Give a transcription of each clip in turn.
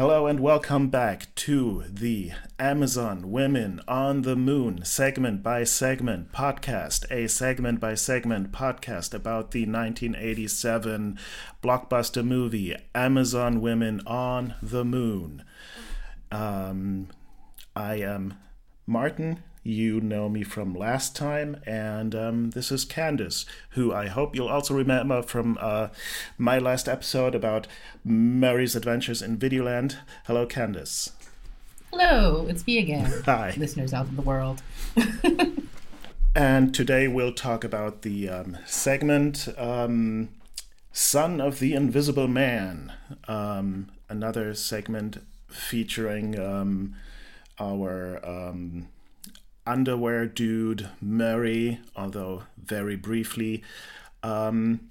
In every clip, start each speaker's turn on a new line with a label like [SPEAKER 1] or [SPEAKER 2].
[SPEAKER 1] Hello and welcome back to the Amazon Women on the Moon segment by segment podcast, a segment by segment podcast about the 1987 blockbuster movie Amazon Women on the Moon. Um, I am Martin, you know me from last time, and um, this is Candace, who I hope you'll also remember from uh, my last episode about Murray's adventures in Videoland. Hello, Candace.
[SPEAKER 2] Hello, it's me again.
[SPEAKER 1] Hi.
[SPEAKER 2] Listeners out in the world.
[SPEAKER 1] and today we'll talk about the um, segment um, Son of the Invisible Man, um, another segment featuring um, our um, underwear dude Murray, although very briefly. Um,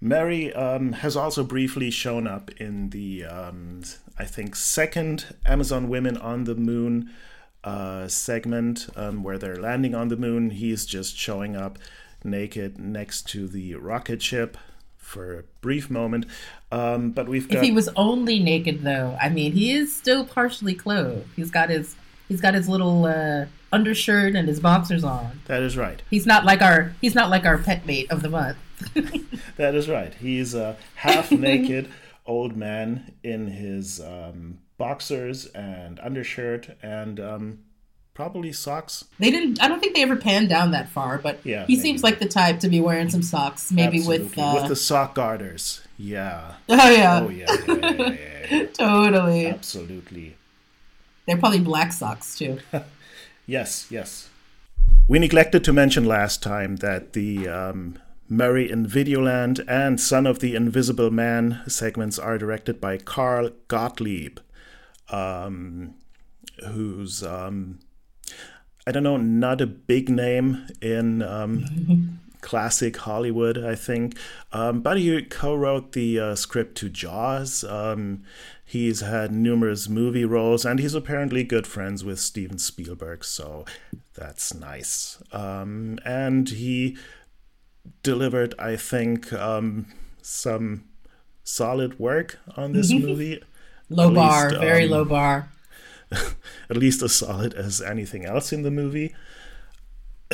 [SPEAKER 1] Murray um, has also briefly shown up in the, um, I think, second Amazon Women on the Moon uh, segment um, where they're landing on the moon. He's just showing up naked next to the rocket ship for a brief moment. Um, but we've got...
[SPEAKER 2] If he was only naked, though, I mean, he is still partially clothed. He's got his He's got his little uh, undershirt and his boxers on.
[SPEAKER 1] That is right.
[SPEAKER 2] He's not like our he's not like our pet mate of the month.
[SPEAKER 1] that is right. He's a half naked old man in his um, boxers and undershirt and um, probably socks.
[SPEAKER 2] They didn't. I don't think they ever panned down that far, but yeah, he maybe. seems like the type to be wearing some socks, maybe
[SPEAKER 1] Absolutely.
[SPEAKER 2] with uh...
[SPEAKER 1] with the sock garters. Yeah.
[SPEAKER 2] Oh yeah.
[SPEAKER 1] Oh yeah. yeah, yeah, yeah
[SPEAKER 2] totally.
[SPEAKER 1] Absolutely.
[SPEAKER 2] They're probably black socks too.
[SPEAKER 1] yes, yes. We neglected to mention last time that the um, Murray in Videoland and Son of the Invisible Man segments are directed by Carl Gottlieb, um, who's, um, I don't know, not a big name in um, classic Hollywood, I think. Um, but he co wrote the uh, script to Jaws. Um, He's had numerous movie roles, and he's apparently good friends with Steven Spielberg, so that's nice. Um, and he delivered, I think, um, some solid work on this movie.
[SPEAKER 2] low at bar, least, very um, low bar.
[SPEAKER 1] at least as solid as anything else in the movie.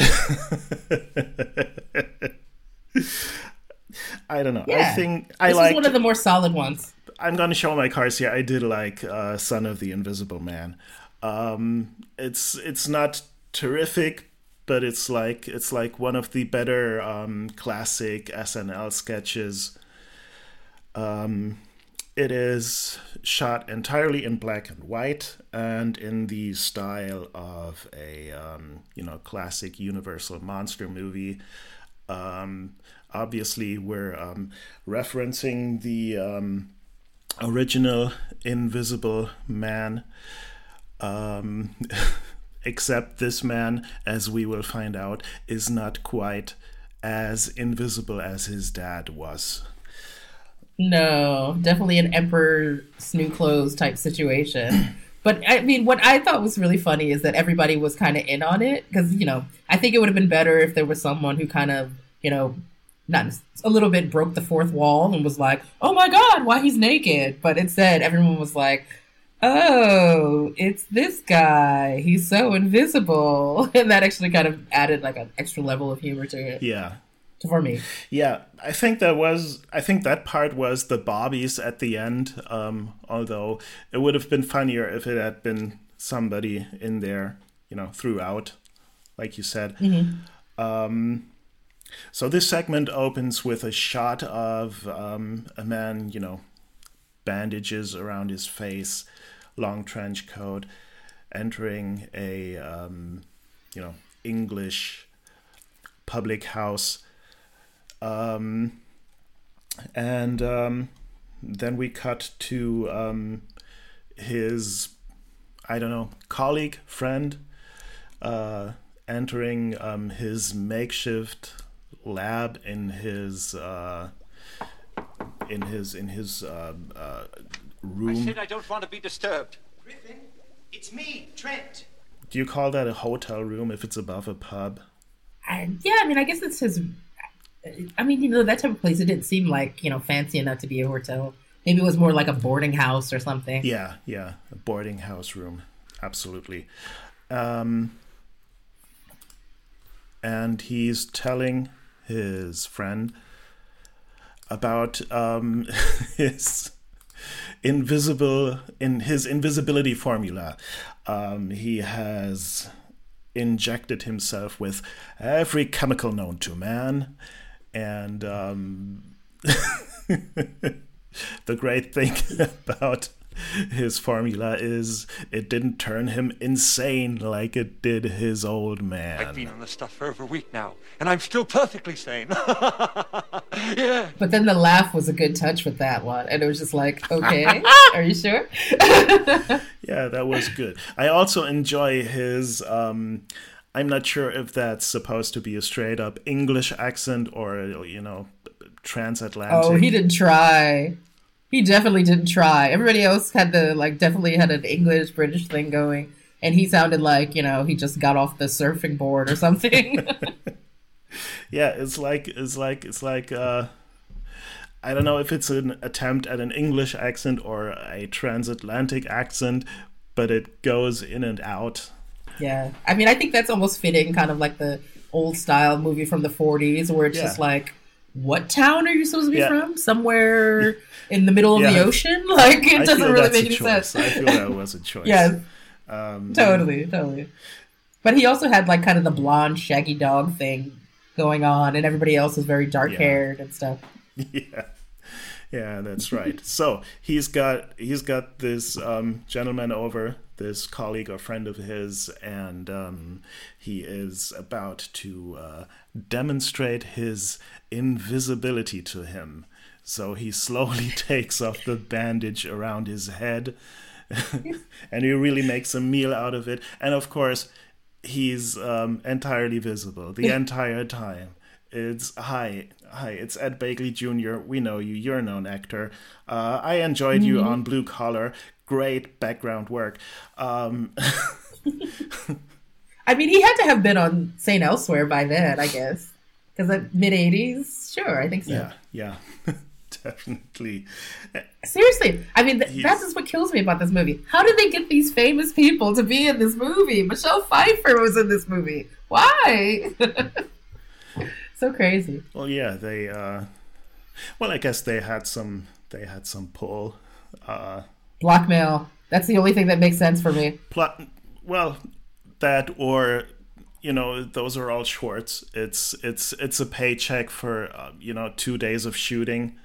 [SPEAKER 1] I don't know.
[SPEAKER 2] Yeah.
[SPEAKER 1] I think
[SPEAKER 2] I
[SPEAKER 1] like
[SPEAKER 2] one of the more solid ones.
[SPEAKER 1] I'm gonna show my cards here. I did like uh, Son of the Invisible Man. Um, it's it's not terrific, but it's like it's like one of the better um, classic SNL sketches. Um, it is shot entirely in black and white and in the style of a um, you know classic Universal monster movie. Um, obviously, we're um, referencing the um, original Invisible Man. Um, except this man, as we will find out, is not quite as invisible as his dad was.
[SPEAKER 2] No, definitely an emperor's new clothes type situation. but I mean, what I thought was really funny is that everybody was kind of in on it because you know I think it would have been better if there was someone who kind of you know not a little bit broke the fourth wall and was like, "Oh my god, why he's naked?" But instead, everyone was like, "Oh, it's this guy. He's so invisible," and that actually kind of added like an extra level of humor to it.
[SPEAKER 1] Yeah,
[SPEAKER 2] for me.
[SPEAKER 1] Yeah, I think that was. I think that part was the bobbies at the end. Um, although it would have been funnier if it had been somebody in there, you know, throughout, like you said.
[SPEAKER 2] Mm-hmm.
[SPEAKER 1] Um, so this segment opens with a shot of um, a man, you know, bandages around his face, long trench coat, entering a, um, you know, English public house. Um, and um, then we cut to um, his, I don't know, colleague, friend, uh, entering um, his makeshift lab in his uh, in his in his uh, uh, room. I
[SPEAKER 3] said I don't want to be disturbed.
[SPEAKER 4] Griffin, it's me, Trent.
[SPEAKER 1] Do you call that a hotel room if it's above a pub?
[SPEAKER 2] I, yeah, I mean, I guess it's his. I mean, you know, that type of place. It didn't seem like you know fancy enough to be a hotel. Maybe it was more like a boarding house or something.
[SPEAKER 1] Yeah, yeah, a boarding house room, absolutely. Um, and he's telling his friend about um, his invisible in his invisibility formula. Um, he has injected himself with every chemical known to man, and um, the great thing about his formula is it didn't turn him insane like it did his old man.
[SPEAKER 3] I've been on this stuff for over a week now, and I'm still perfectly sane. yeah.
[SPEAKER 2] But then the laugh was a good touch with that one, and it was just like, okay, are you sure?
[SPEAKER 1] yeah, that was good. I also enjoy his. Um, I'm not sure if that's supposed to be a straight up English accent or you know transatlantic.
[SPEAKER 2] Oh, he didn't try. He definitely didn't try. Everybody else had the like definitely had an English British thing going, and he sounded like you know he just got off the surfing board or something.
[SPEAKER 1] yeah, it's like it's like it's like uh, I don't know if it's an attempt at an English accent or a transatlantic accent, but it goes in and out.
[SPEAKER 2] Yeah, I mean, I think that's almost fitting, kind of like the old style movie from the '40s, where it's
[SPEAKER 1] Yeah.
[SPEAKER 2] just like, what town are you supposed to be
[SPEAKER 1] Yeah.
[SPEAKER 2] from? Somewhere in the middle of the ocean? Like it
[SPEAKER 1] I
[SPEAKER 2] doesn't really make any
[SPEAKER 1] choice.
[SPEAKER 2] sense.
[SPEAKER 1] I feel that was a choice.
[SPEAKER 2] Yeah,
[SPEAKER 1] Um,
[SPEAKER 2] totally, totally. But he also had like kind of the blonde, shaggy dog thing going on, and everybody else was very dark haired and stuff.
[SPEAKER 1] yeah yeah that's right so he's got he's got this um, gentleman over this colleague or friend of his and um, he is about to uh, demonstrate his invisibility to him so he slowly takes off the bandage around his head and he really makes a meal out of it. And of course he's um, entirely visible the entire time. It's hi hi it's ed begley jr we know you. You're a known actor. Uh, i enjoyed you on blue collar. Great background work. Um,
[SPEAKER 2] I mean, he had to have been on St. Elsewhere by then, I guess, because at mid '80s, sure, I think so.
[SPEAKER 1] yeah yeah definitely
[SPEAKER 2] Seriously, I mean, th- that's what kills me about this movie. How did they get these famous people to be in this movie? Michelle Pfeiffer was in this movie. Why? so crazy.
[SPEAKER 1] well yeah they uh, well i guess they had some they had some pull uh,
[SPEAKER 2] Blackmail. That's the only thing that makes sense for me.
[SPEAKER 1] plot well that or you know those are all shorts it's it's it's a paycheck for uh, you know two days of shooting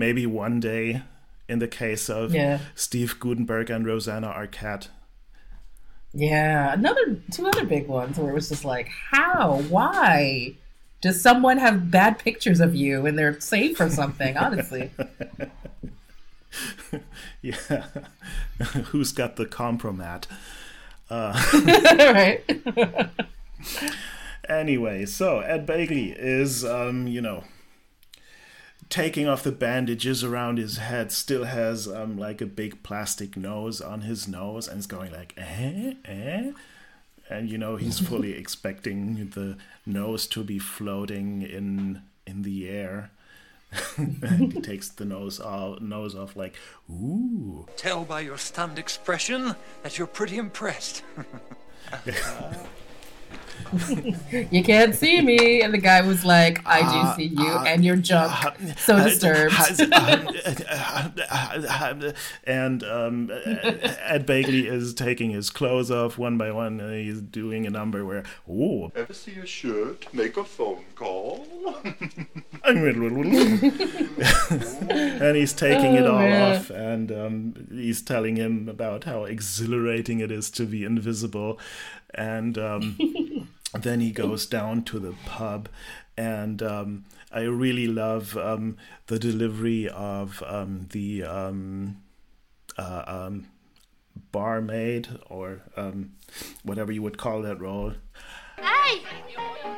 [SPEAKER 1] maybe one day in the case of
[SPEAKER 2] Yeah.
[SPEAKER 1] steve guttenberg and rosanna arquette
[SPEAKER 2] Yeah, another two other big ones where it was just like, how? Why? Does someone have bad pictures of you and they're safe for something? Honestly,
[SPEAKER 1] yeah who's got the compromat
[SPEAKER 2] right?
[SPEAKER 1] anyway so ed begley is um you know taking off the bandages around his head still has um like a big plastic nose on his nose and is going like eh eh? And you know he's fully expecting the nose to be floating in in the air. And he takes the nose off, nose off like ooh.
[SPEAKER 3] Tell by your stunned expression that you're pretty impressed.
[SPEAKER 2] You can't see me, and the guy was like, "I do uh, see you, uh, and you're drunk, uh, so disturbed."
[SPEAKER 1] and um, Ed Begley is taking his clothes off one by one, and he's doing a number where, ooh,
[SPEAKER 5] Ever see a shirt? Make a phone call.
[SPEAKER 1] and he's taking it
[SPEAKER 2] Oh,
[SPEAKER 1] all
[SPEAKER 2] man.
[SPEAKER 1] off, and um, he's telling him about how exhilarating it is to be invisible, and um, then he goes down to the pub, and um, I really love um, the delivery of um, the um, uh, um, barmaid or um, whatever you would call that role.
[SPEAKER 6] Hey!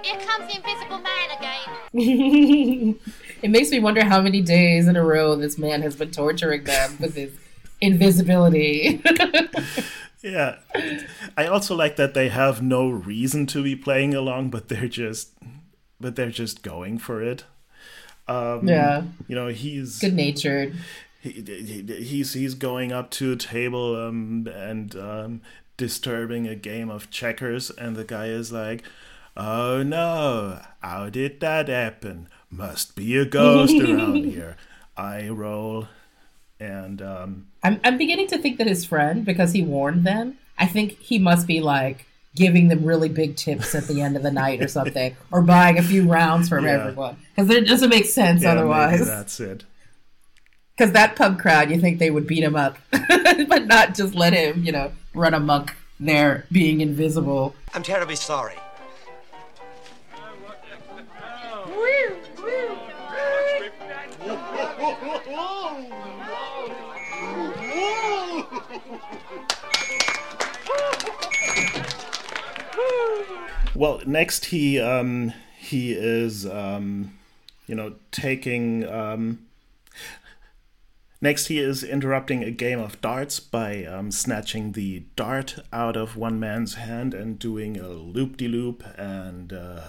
[SPEAKER 6] Here comes the invisible man again.
[SPEAKER 2] it makes me wonder how many days in a row this man has been torturing them with his invisibility.
[SPEAKER 1] Yeah. I also like that they have no reason to be playing along, but they're just but they're just going for it. Um
[SPEAKER 2] yeah,
[SPEAKER 1] you know, he's
[SPEAKER 2] good natured.
[SPEAKER 1] he, he, he's he's going up to a table um, and um, disturbing a game of checkers, and the guy is like, "Oh no, how did that happen? Must be a ghost around here." I roll, and um,
[SPEAKER 2] I'm I'm beginning to think that his friend, because he warned them, I think he must be like giving them really big tips at the end of the night or something, or buying a few rounds from
[SPEAKER 1] Yeah.
[SPEAKER 2] everyone because it doesn't make sense
[SPEAKER 1] yeah,
[SPEAKER 2] otherwise.
[SPEAKER 1] maybe that's it.
[SPEAKER 2] Because that pub crowd, you think they would beat him up, but not just let him, you know, run amok there being invisible.
[SPEAKER 4] I'm terribly sorry.
[SPEAKER 1] Well, next he um, he is um, you know taking um, next he is interrupting a game of darts by um, snatching the dart out of one man's hand and doing a loop de loop and uh,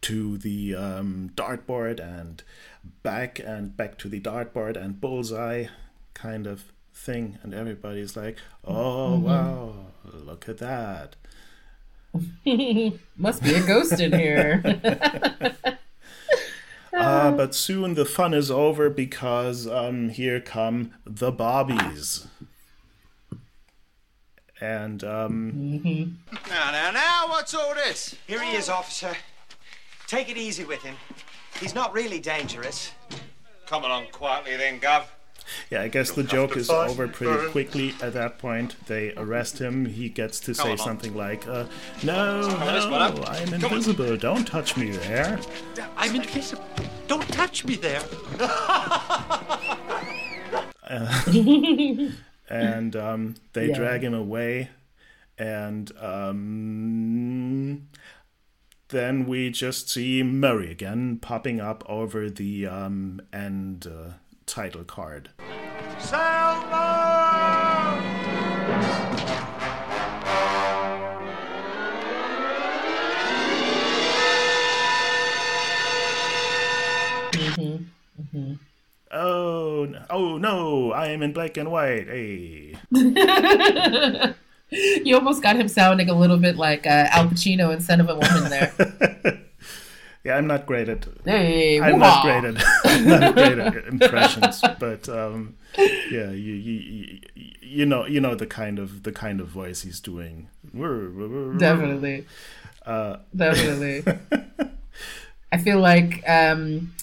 [SPEAKER 1] to the um, dartboard and back and back to the dartboard and bullseye kind of thing. And everybody's like oh wow look at that
[SPEAKER 2] Must be a ghost in here.
[SPEAKER 1] Uh, but soon the fun is over because um, here come the Bobbies. And um,
[SPEAKER 4] Now, now, now, what's all this? Here he is, officer. Take it easy with him. He's not really dangerous.
[SPEAKER 5] Come along quietly then, Gov.
[SPEAKER 1] yeah, I guess the joke is over pretty quickly at that point. They arrest him. He gets to say
[SPEAKER 5] on.
[SPEAKER 1] something like, uh, "No, no. I'm invisible. Don't touch me there."
[SPEAKER 3] I'm invisible. Don't touch me there.
[SPEAKER 1] and um, they
[SPEAKER 2] Yeah.
[SPEAKER 1] drag him away and um, then we just see murray again popping up over the um, end uh, title card. Oh n- oh no i am in black and white hey.
[SPEAKER 2] You almost got him sounding a little bit like uh, Al Pacino in Scent of a Woman there.
[SPEAKER 1] yeah i'm not great at
[SPEAKER 2] Hey,
[SPEAKER 1] I'm not great at not great at impressions, but um, yeah, you, you you know you know the kind of the kind of voice he's doing.
[SPEAKER 2] Definitely.
[SPEAKER 1] Uh,
[SPEAKER 2] Definitely. I feel like um,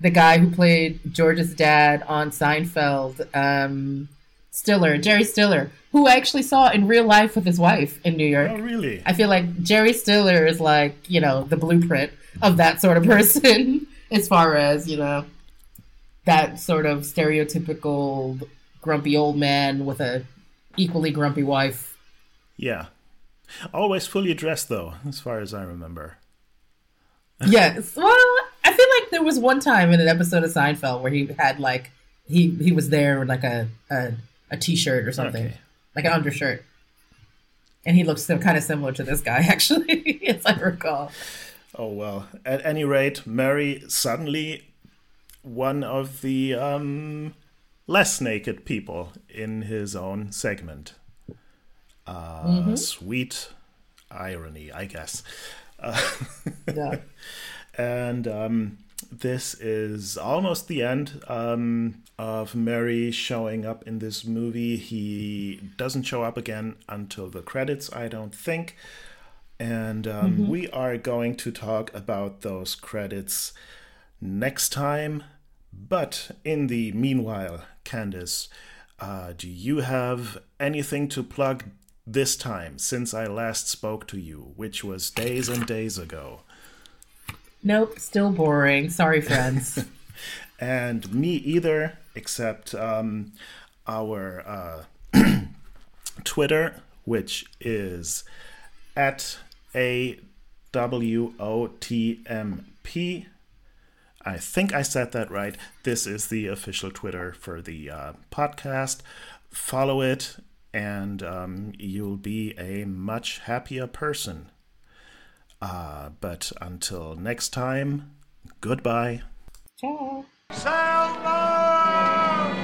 [SPEAKER 2] the guy who played George's dad on Seinfeld, um, Stiller, Jerry Stiller, who I actually saw in real life with his wife in New York.
[SPEAKER 1] Oh, really?
[SPEAKER 2] I feel like Jerry Stiller is like, you know, the blueprint of that sort of person as far as, you know, that sort of stereotypical grumpy old man with a equally grumpy wife.
[SPEAKER 1] Yeah. Always fully dressed, though, as far as I remember.
[SPEAKER 2] Yes. Well, I feel like there was one time in an episode of Seinfeld where he had like he he was there with like a a, a t-shirt or something,
[SPEAKER 1] Okay.
[SPEAKER 2] like an undershirt, and he looks so kind of similar to this guy actually, as I recall.
[SPEAKER 1] Oh well. At any rate, Murray suddenly one of the um, less naked people in his own segment. Uh, Sweet irony, I guess.
[SPEAKER 2] Yeah.
[SPEAKER 1] and um, this is almost the end um, of Murray showing up in this movie. He doesn't show up again until the credits, I don't think. And um, we are going to talk about those credits next time. But in the meanwhile, Candace, uh, do you have anything to plug this time since I last spoke to you, which was days and days ago?
[SPEAKER 2] Nope, still boring. Sorry, friends.
[SPEAKER 1] and me either, except um, our uh, Twitter, which is at a w o t m p. I think I said that right. This is the official Twitter for the uh, podcast. Follow it, and um, you'll be a much happier person. Uh, but until next time, goodbye.
[SPEAKER 2] Ciao.
[SPEAKER 3] Sailor!